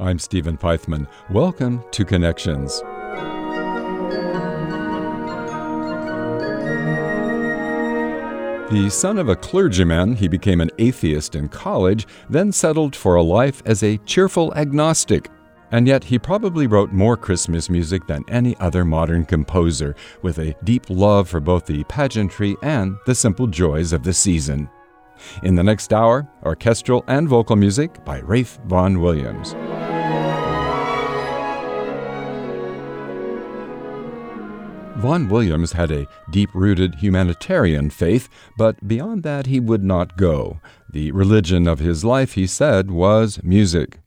I'm Stephen Feithman. Welcome to Connections. The son of a clergyman, he became an atheist in college, then settled for a life as a cheerful agnostic. And yet, he probably wrote more Christmas music than any other modern composer, with a deep love for both the pageantry and the simple joys of the season. In the next hour, orchestral and vocal music by Ralph Vaughan Williams. Vaughan Williams had a deep rooted humanitarian faith, but beyond that he would not go. The religion of his life, he said, was music.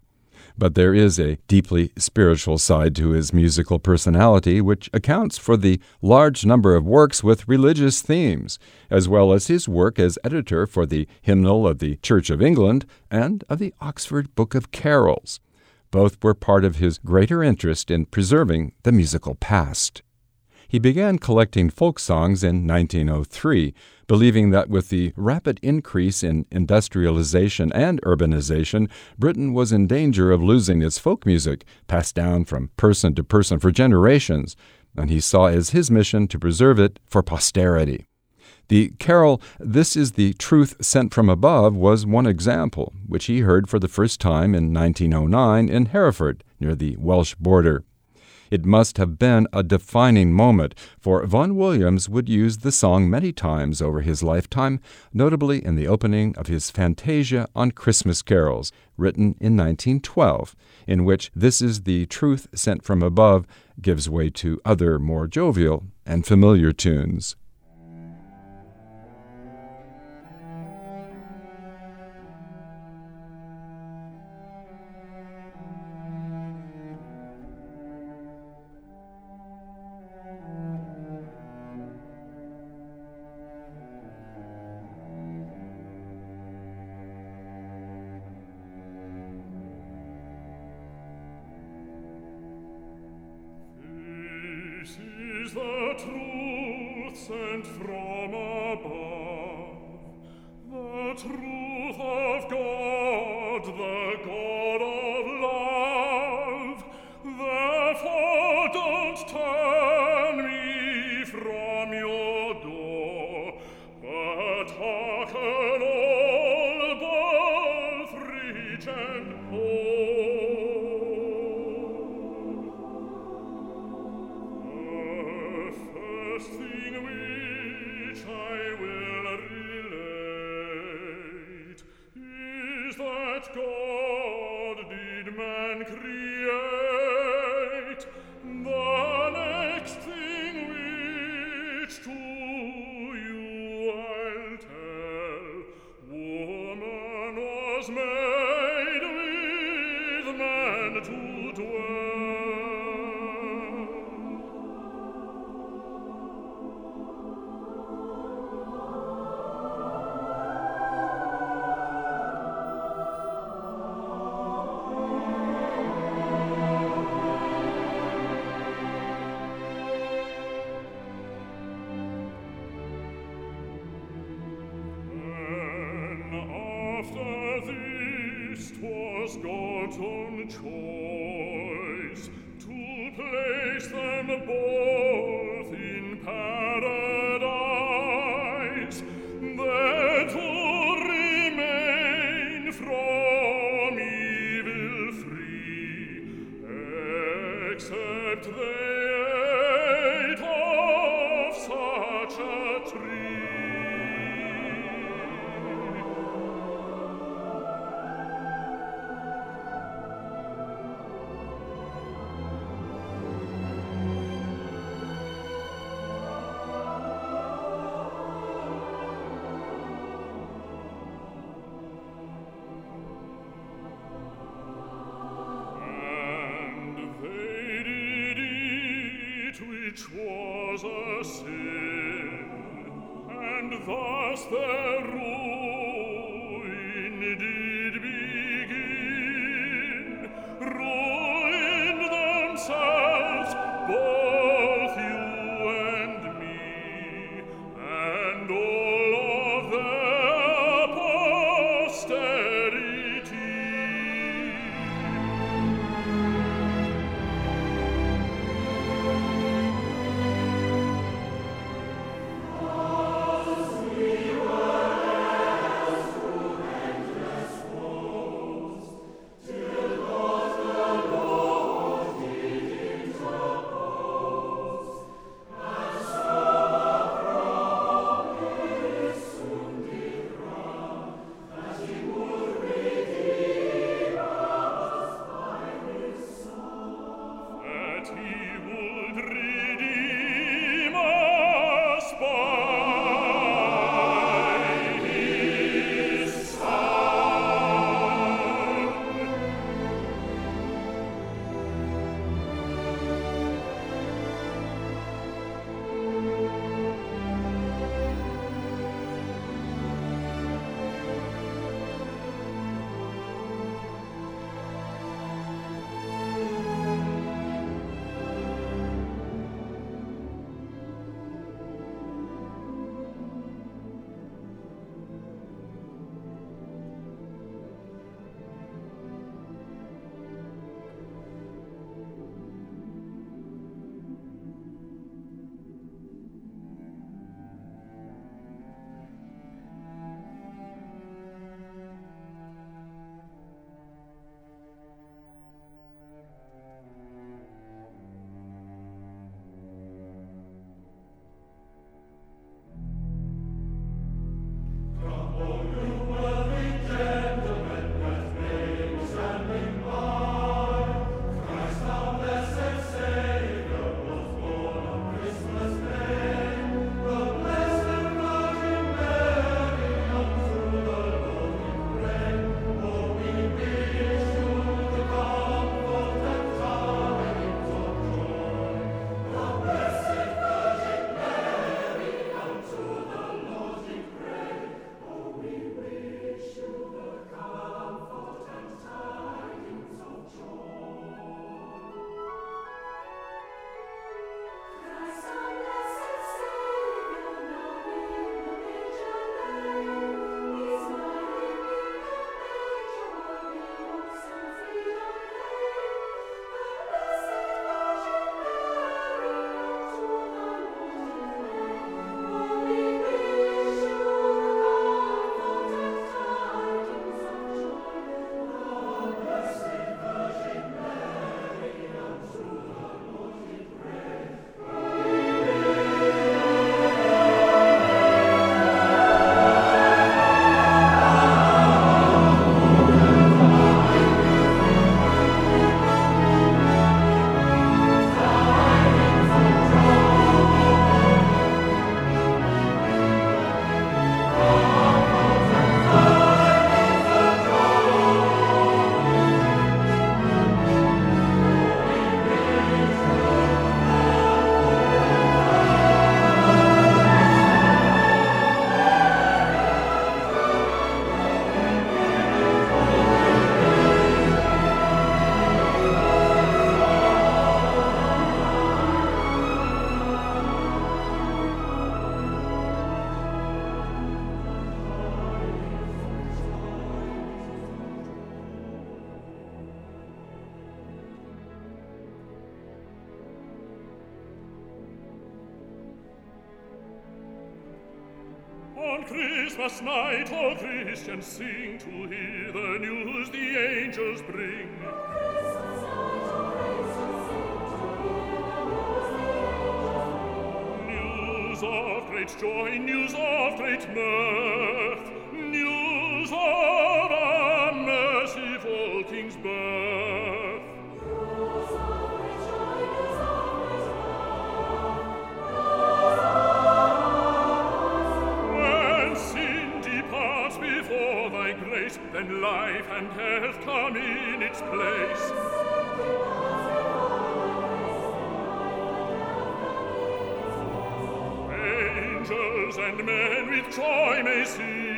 But there is a deeply spiritual side to his musical personality, which accounts for the large number of works with religious themes, as well as his work as editor for the Hymnal of the Church of England and of the Oxford Book of Carols. Both were part of his greater interest in preserving the musical past. He began collecting folk songs in 1903, believing that with the rapid increase in industrialization and urbanization, Britain was in danger of losing its folk music, passed down from person to person for generations, and he saw as his mission to preserve it for posterity. The carol, This is the Truth Sent from Above, was one example, which he heard for the first time in 1909 in Hereford, near the Welsh border. It must have been a defining moment, for Vaughan Williams would use the song many times over his lifetime, notably in the opening of his Fantasia on Christmas Carols, written in 1912, in which This is the Truth Sent from Above gives way to other more jovial and familiar tunes. after this 'twas God's own choice. To place them both ti night all Christians sing to hear the news the angels bring. News of great joy, news of great mirth, news of a merciful king's birth. and health come in its place. Angels and men with joy may see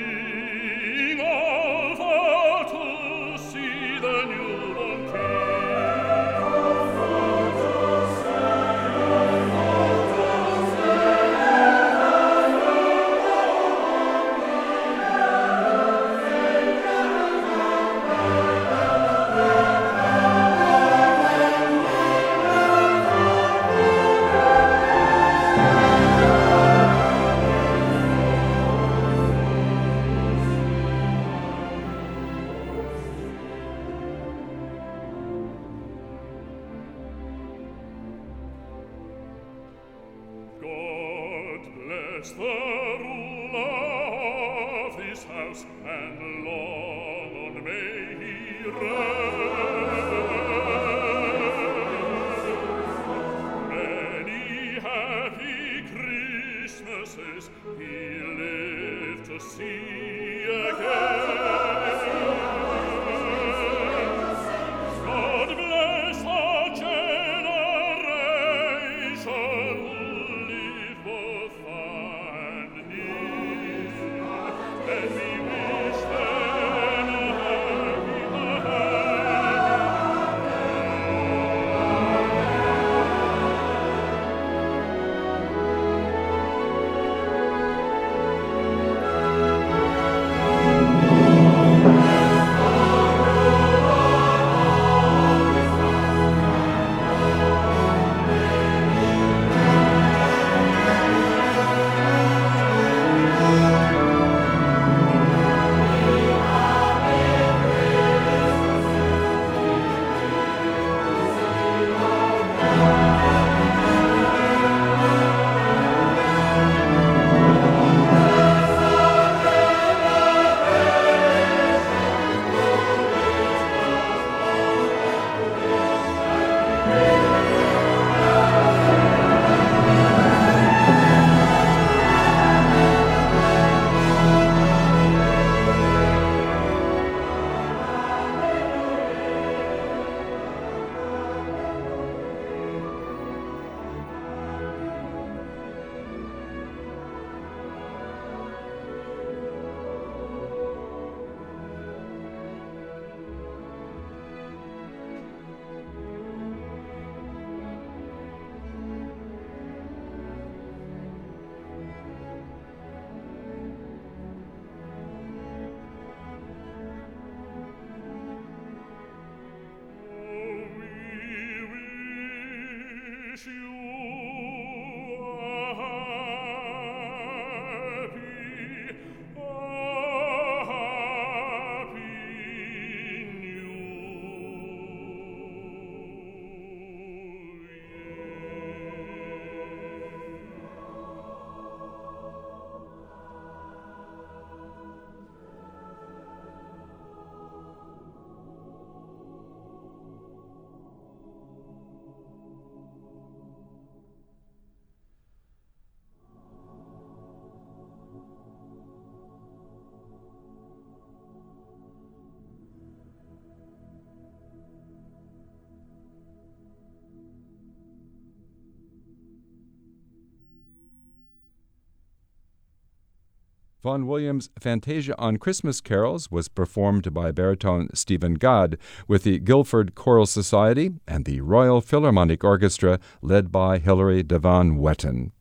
Vaughan Williams' Fantasia on Christmas Carols was performed by baritone Stephen Gadd with the Guildford Choral Society and the Royal Philharmonic Orchestra led by Hilary Davan Wetton.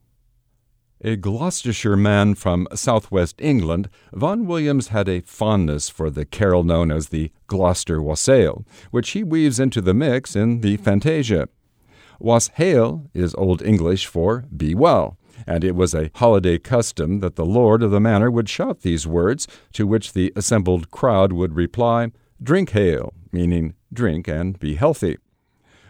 A Gloucestershire man from southwest England, Vaughan Williams had a fondness for the carol known as the Gloucester Wassail, which he weaves into the mix in the Fantasia. Washail is Old English for be well, and it was a holiday custom that the lord of the manor would shout these words, to which the assembled crowd would reply, Drink hail, meaning drink and be healthy.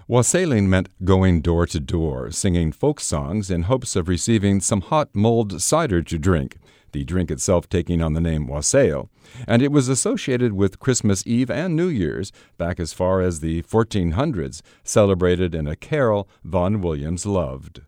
Wassailing meant going door to door, singing folk songs in hopes of receiving some hot mulled cider to drink, the drink itself taking on the name wassail, and it was associated with Christmas Eve and New Year's back as far as the 1400s, celebrated in a carol Vaughan Williams loved.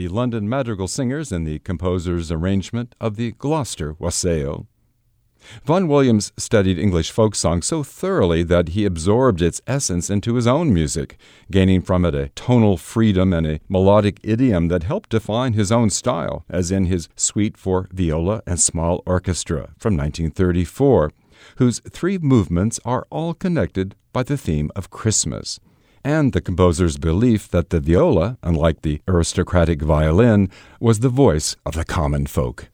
The London Madrigal Singers in the composer's arrangement of the Gloucester Wassail. Vaughan Williams studied English folk song so thoroughly that he absorbed its essence into his own music, gaining from it a tonal freedom and a melodic idiom that helped define his own style, as in his Suite for Viola and Small Orchestra from 1934, whose three movements are all connected by the theme of Christmas and the composer's belief that the viola, unlike the aristocratic violin, was the voice of the common folk.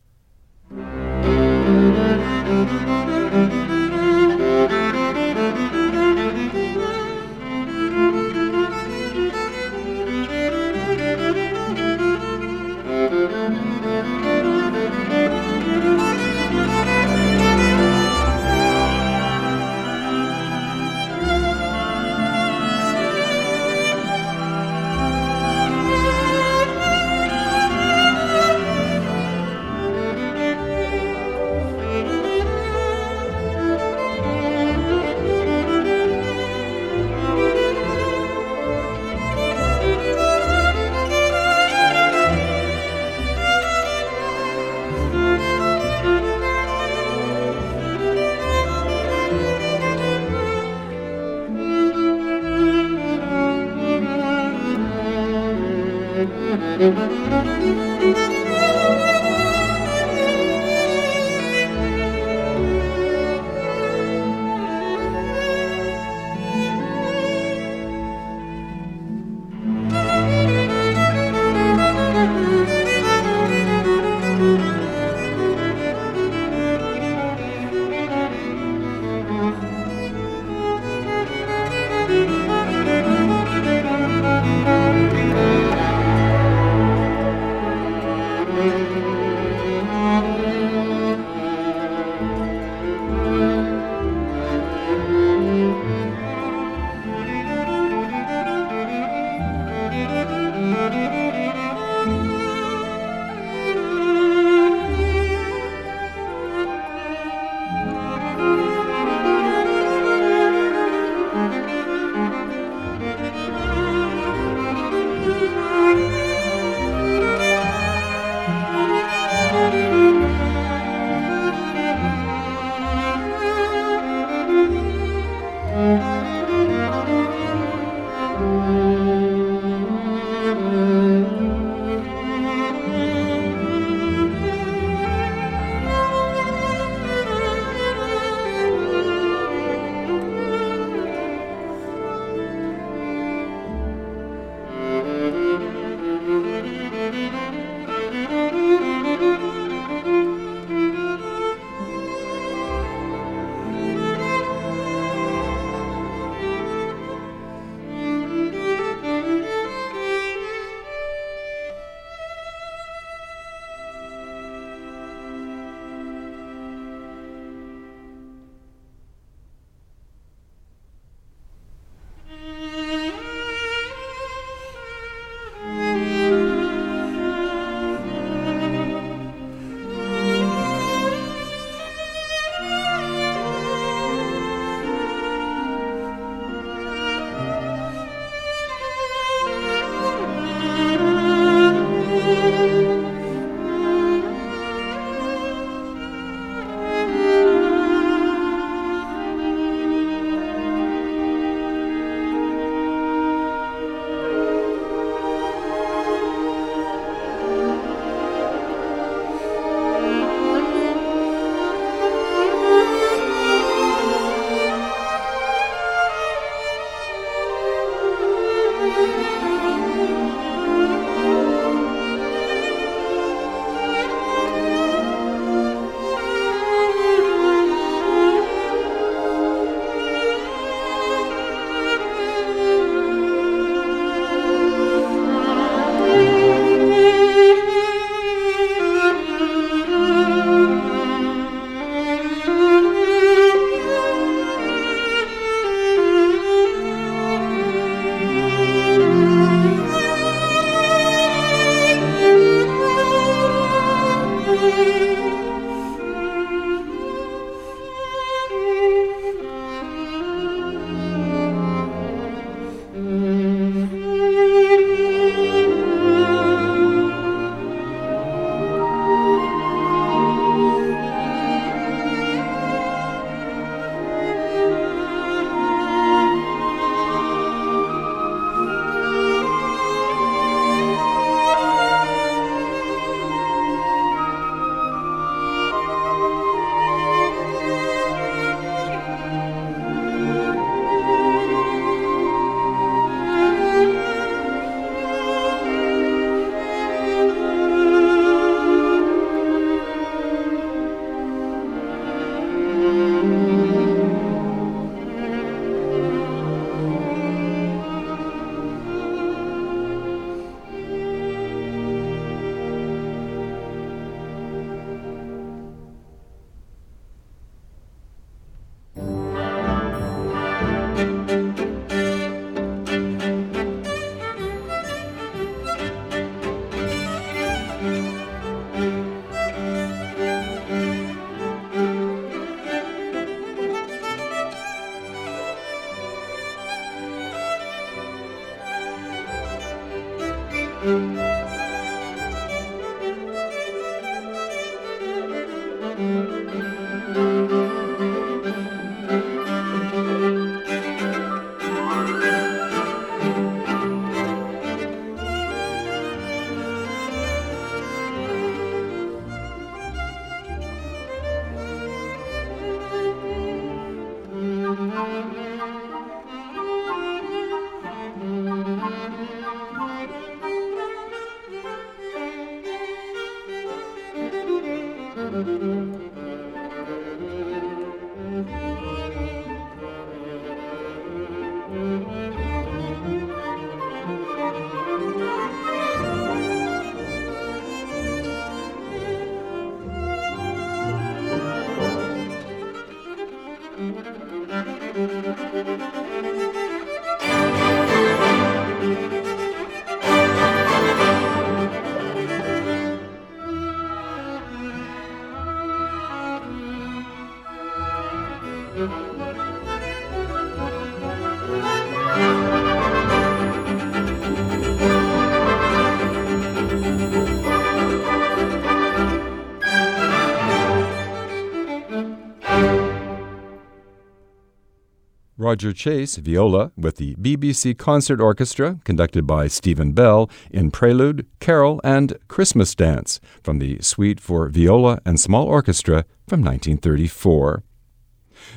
Roger Chase, viola, with the BBC Concert Orchestra, conducted by Stephen Bell, in Prelude, Carol, and Christmas Dance from the Suite for Viola and Small Orchestra from 1934.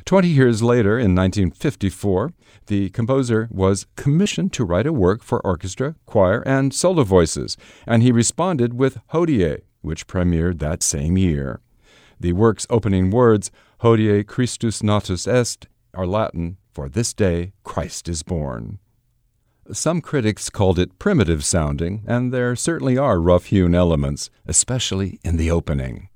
Twenty years later, in 1954, the composer was commissioned to write a work for orchestra, choir, and solo voices, and he responded with Hodie, which premiered that same year. The work's opening words, Hodie Christus natus est, are Latin for this day Christ is born. Some critics called it primitive sounding, and there certainly are rough hewn elements, especially in the opening.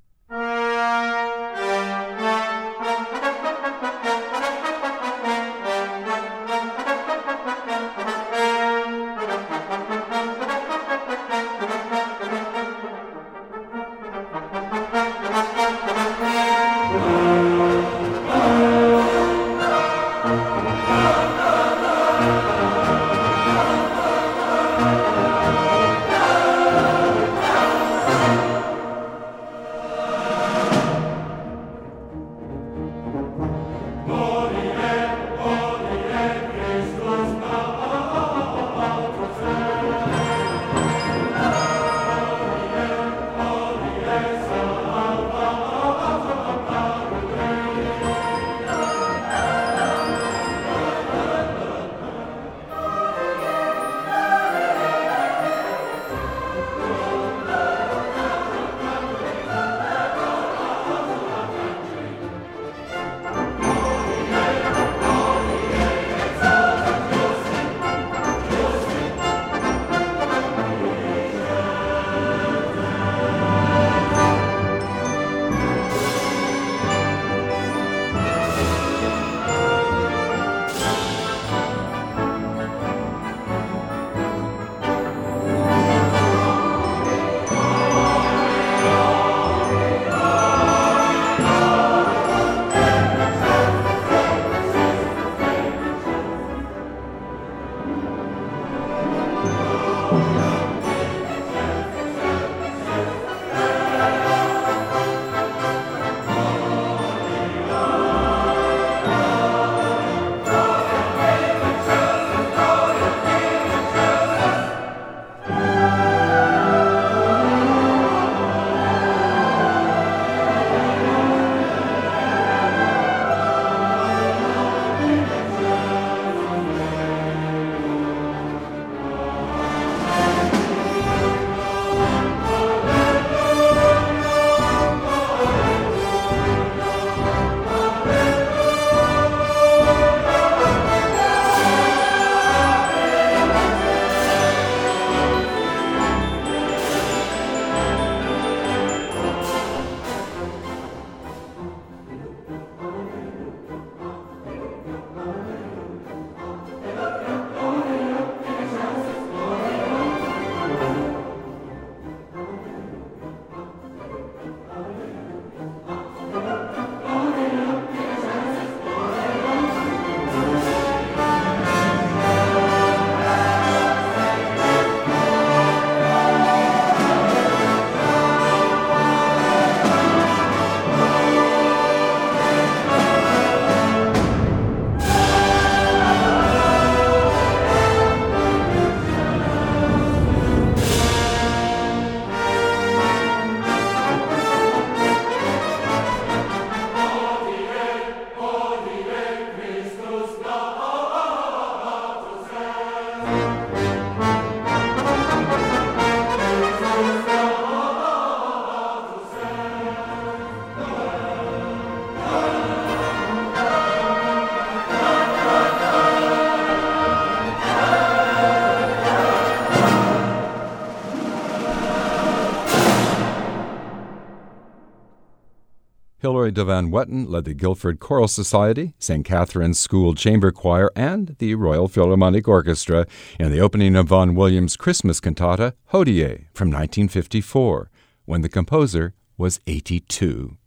Hilary Davan Wetton led the Guildford Choral Society, St. Catherine's School Chamber Choir, and the Royal Philharmonic Orchestra in the opening of Vaughan Williams' Christmas cantata, Hodie, from 1954, when the composer was 82.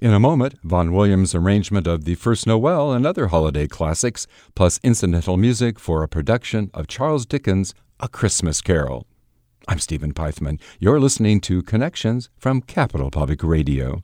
In a moment, Vaughan Williams' arrangement of the First Noel and other holiday classics, plus incidental music for a production of Charles Dickens' A Christmas Carol. I'm Stephen Pythman. You're listening to Connections from Capital Public Radio.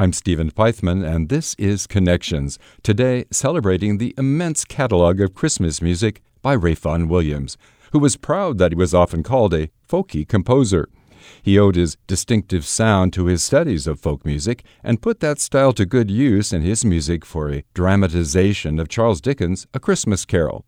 I'm Stephen Peithman, and this is Connections, today celebrating the immense catalog of Christmas music by Ralph Vaughan Williams, who was proud that he was often called a folky composer. He owed his distinctive sound to his studies of folk music and put that style to good use in his music for a dramatization of Charles Dickens' A Christmas Carol.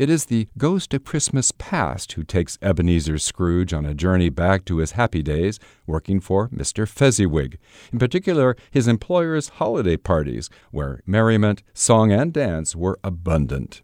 It is the ghost of Christmas past who takes Ebenezer Scrooge on a journey back to his happy days working for Mr. Fezziwig, in particular his employer's holiday parties, where merriment, song, and dance were abundant.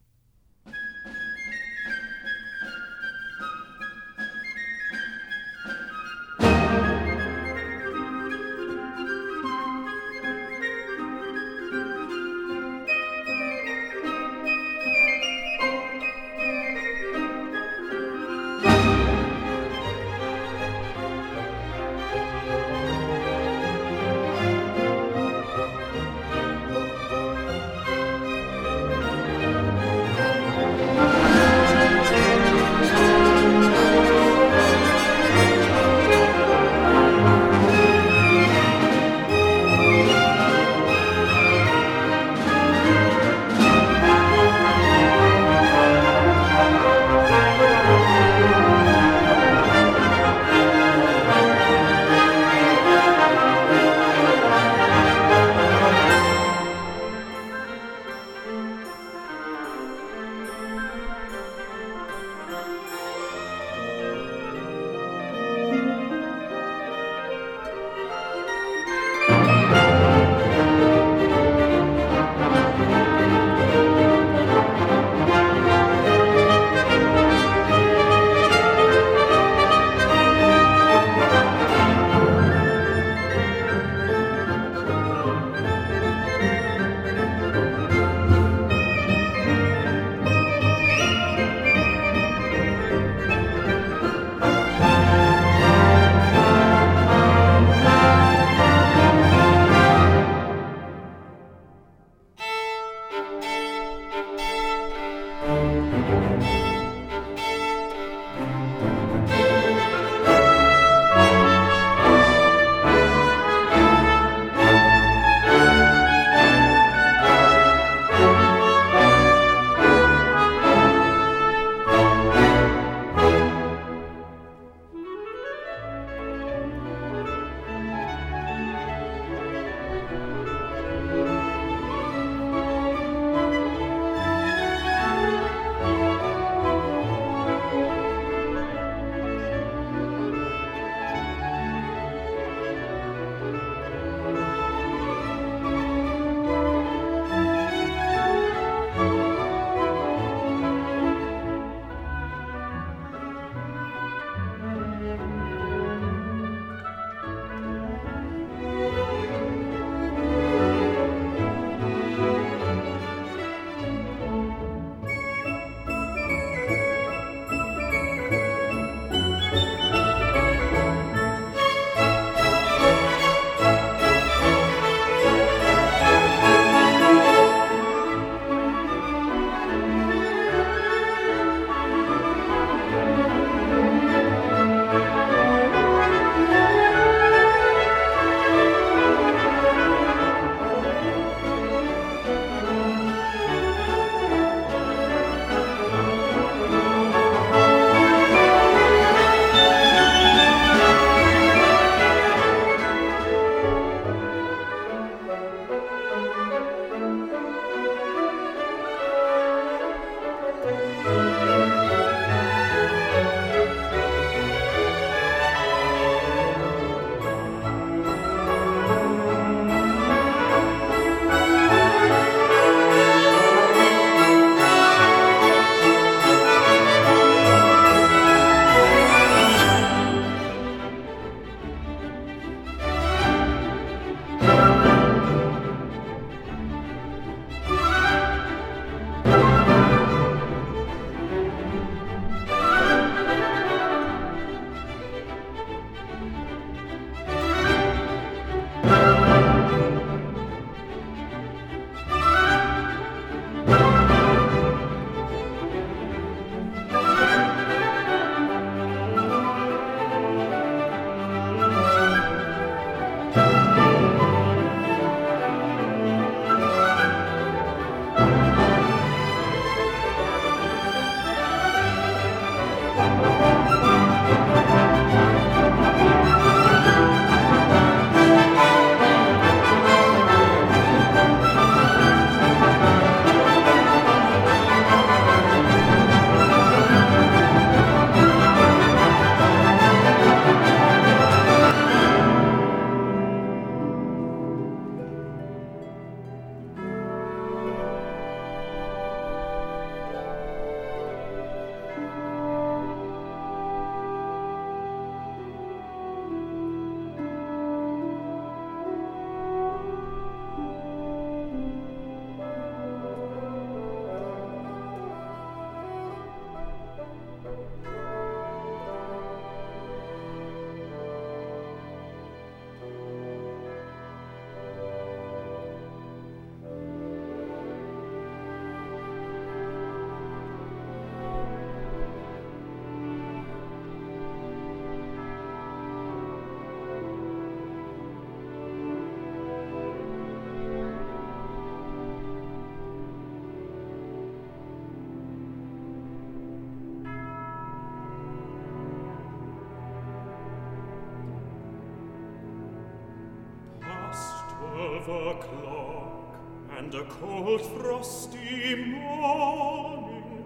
O'clock, and a cold frosty morning,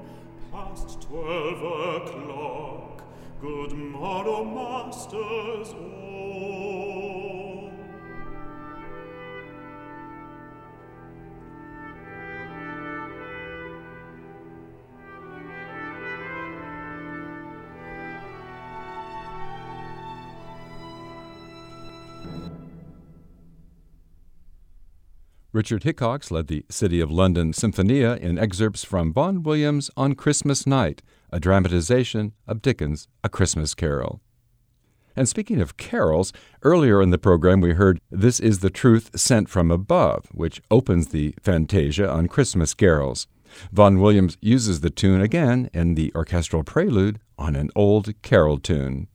past twelve o'clock. Good morrow, masters all. Richard Hickox led the City of London Sinfonia in excerpts from Vaughan Williams' On Christmas Night, a dramatization of Dickens' A Christmas Carol. And speaking of carols, earlier in the program we heard This is the Truth Sent from Above, which opens the Fantasia on Christmas carols. Vaughan Williams uses the tune again in the orchestral prelude on an old carol tune.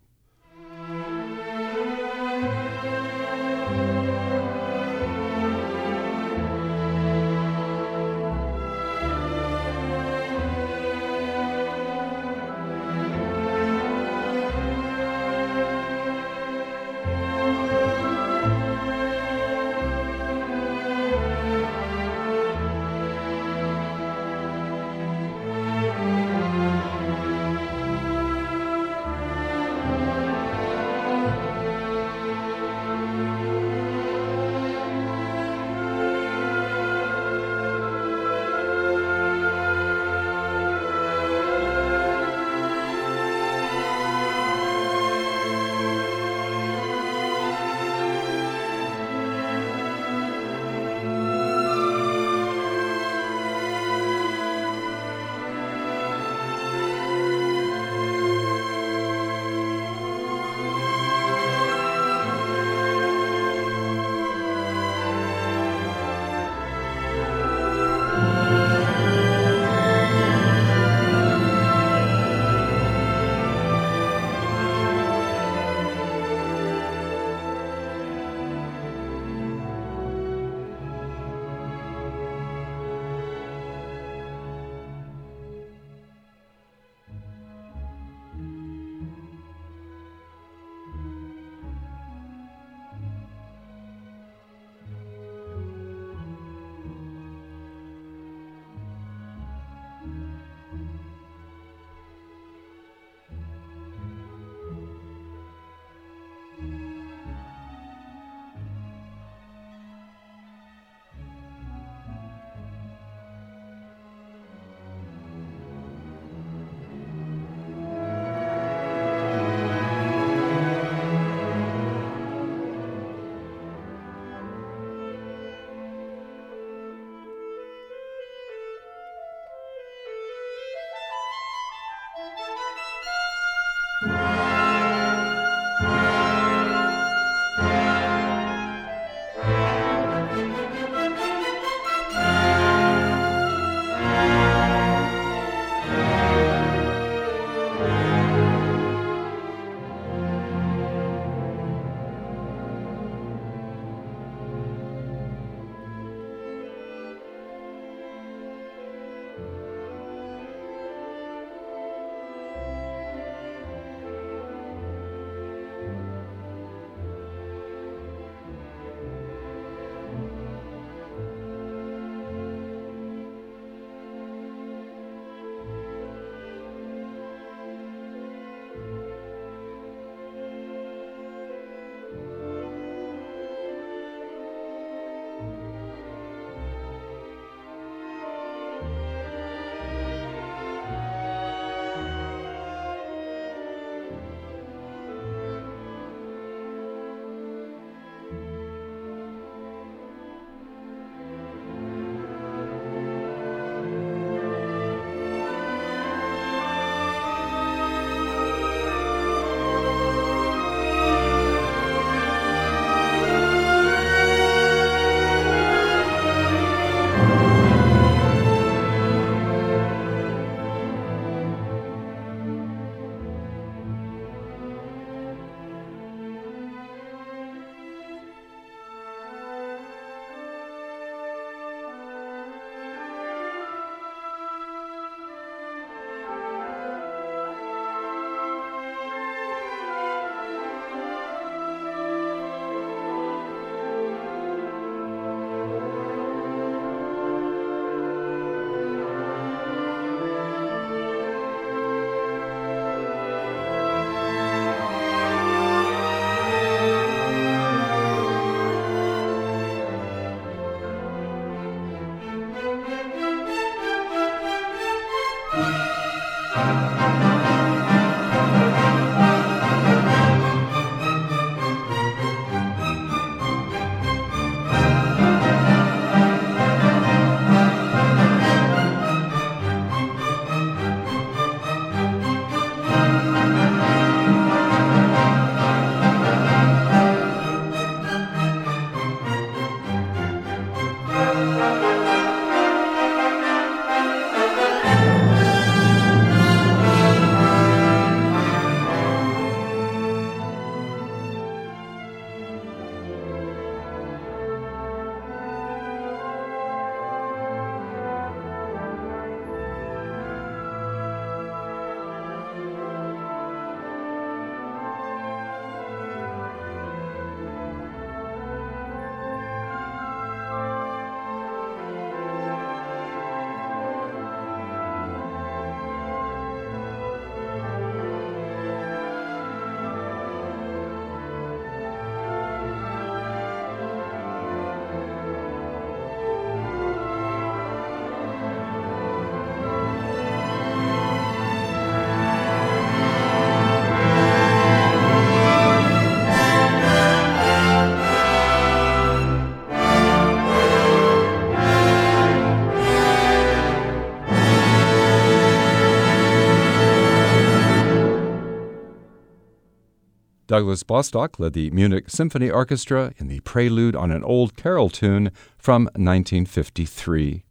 Douglas Bostock led the Munich Symphony Orchestra in the prelude on an old carol tune from 1953.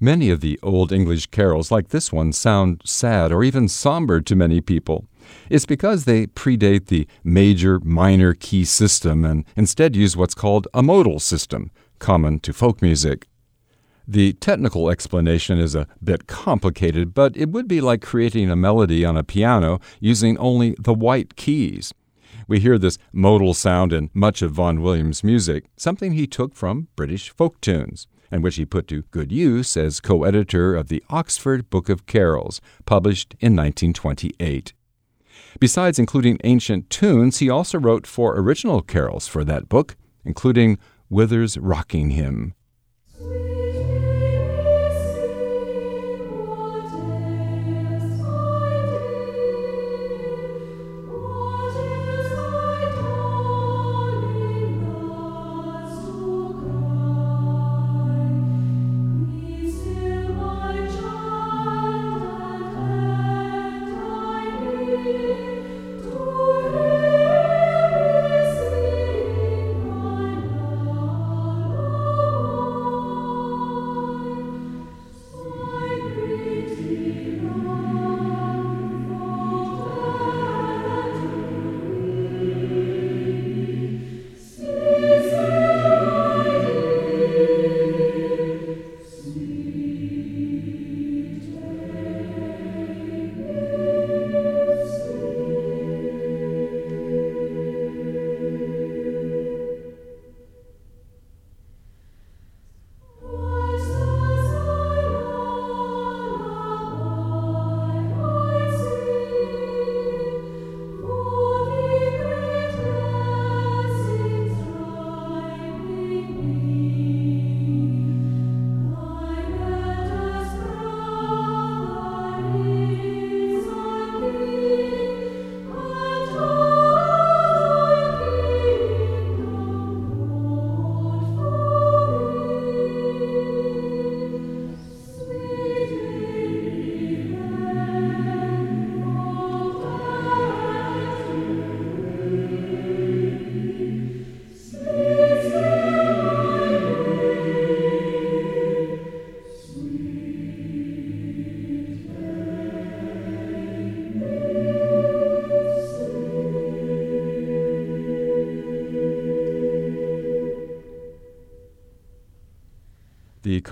Many of the Old English carols, like this one, sound sad or even somber to many people. It's because they predate the major minor key system and instead use what's called a modal system, common to folk music. The technical explanation is a bit complicated, but it would be like creating a melody on a piano using only the white keys. We hear this modal sound in much of Vaughan Williams' music, something he took from British folk tunes, and which he put to good use as co editor of the Oxford Book of Carols, published in 1928. Besides including ancient tunes, he also wrote four original carols for that book, including Wither's Rocking Hymn.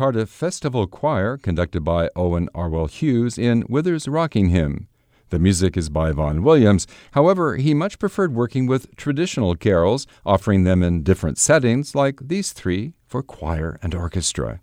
Cardiff Festival Choir, conducted by Owain Arwel Hughes in Wither's Rocking Hymn. The music is by Vaughan Williams. However, he much preferred working with traditional carols, offering them in different settings, like these three for choir and orchestra.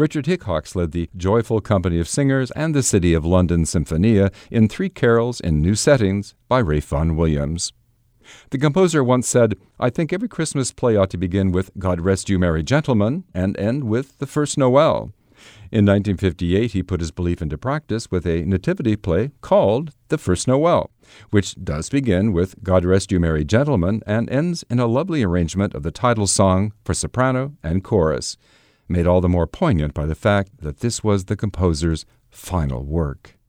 Richard Hickox led the Joyful Company of Singers and the City of London Sinfonia in three carols in new settings by Ralph Vaughan Williams. The composer once said, I think every Christmas play ought to begin with God Rest You Merry Gentlemen and end with The First Noel. In 1958, he put his belief into practice with a nativity play called The First Noel, which does begin with God Rest You Merry Gentlemen and ends in a lovely arrangement of the title song for soprano and chorus made all the more poignant by the fact that this was the composer's final work.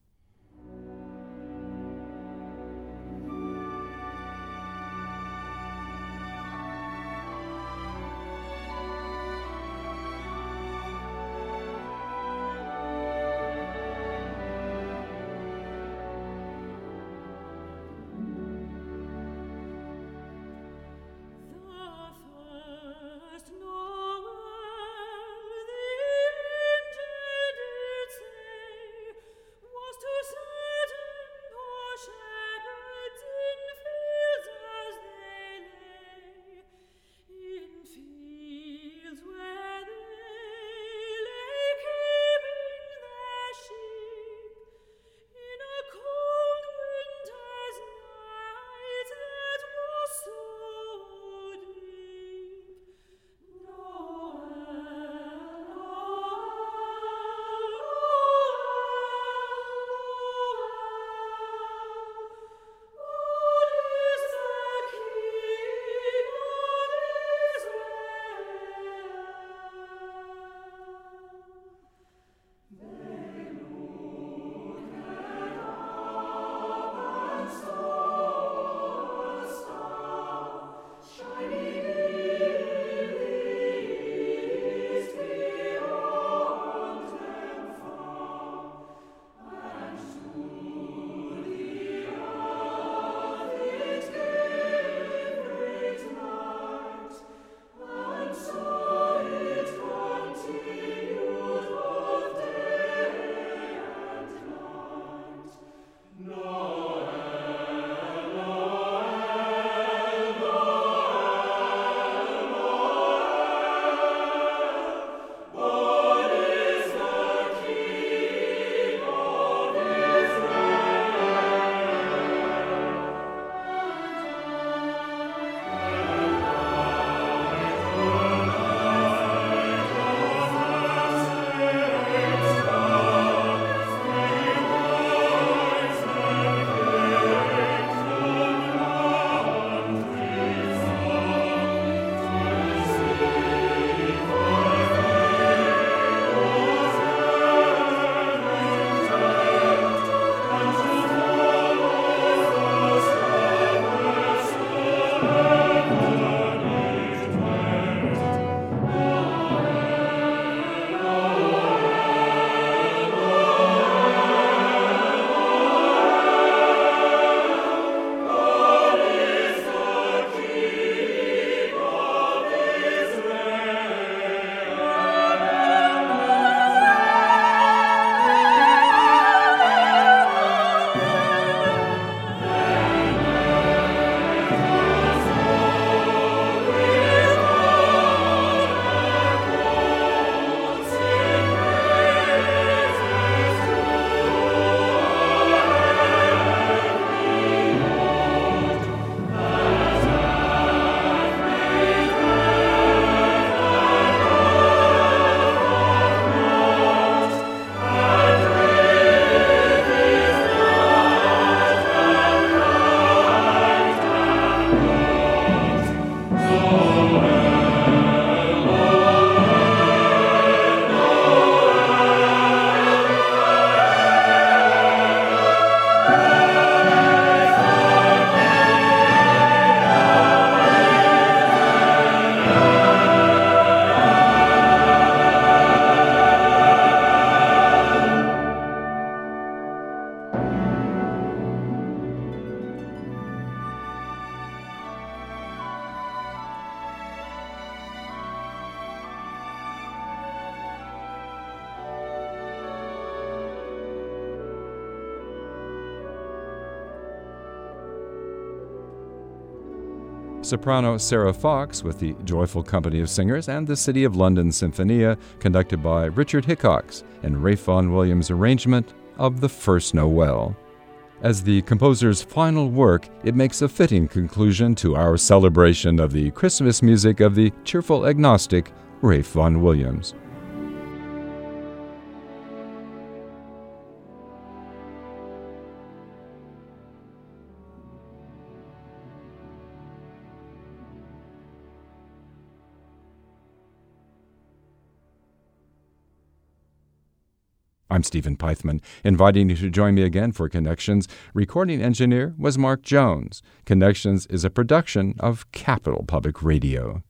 Soprano Sarah Fox with the Joyful Company of Singers and the City of London Sinfonia, conducted by Richard Hickox, and Ralph Vaughan Williams' arrangement of the First Noel. As the composer's final work, it makes a fitting conclusion to our celebration of the Christmas music of the cheerful agnostic Ralph Vaughan Williams. I'm Stephen Peithman, inviting you to join me again for Connections. Recording engineer was Mark Jones. Connections is a production of Capital Public Radio.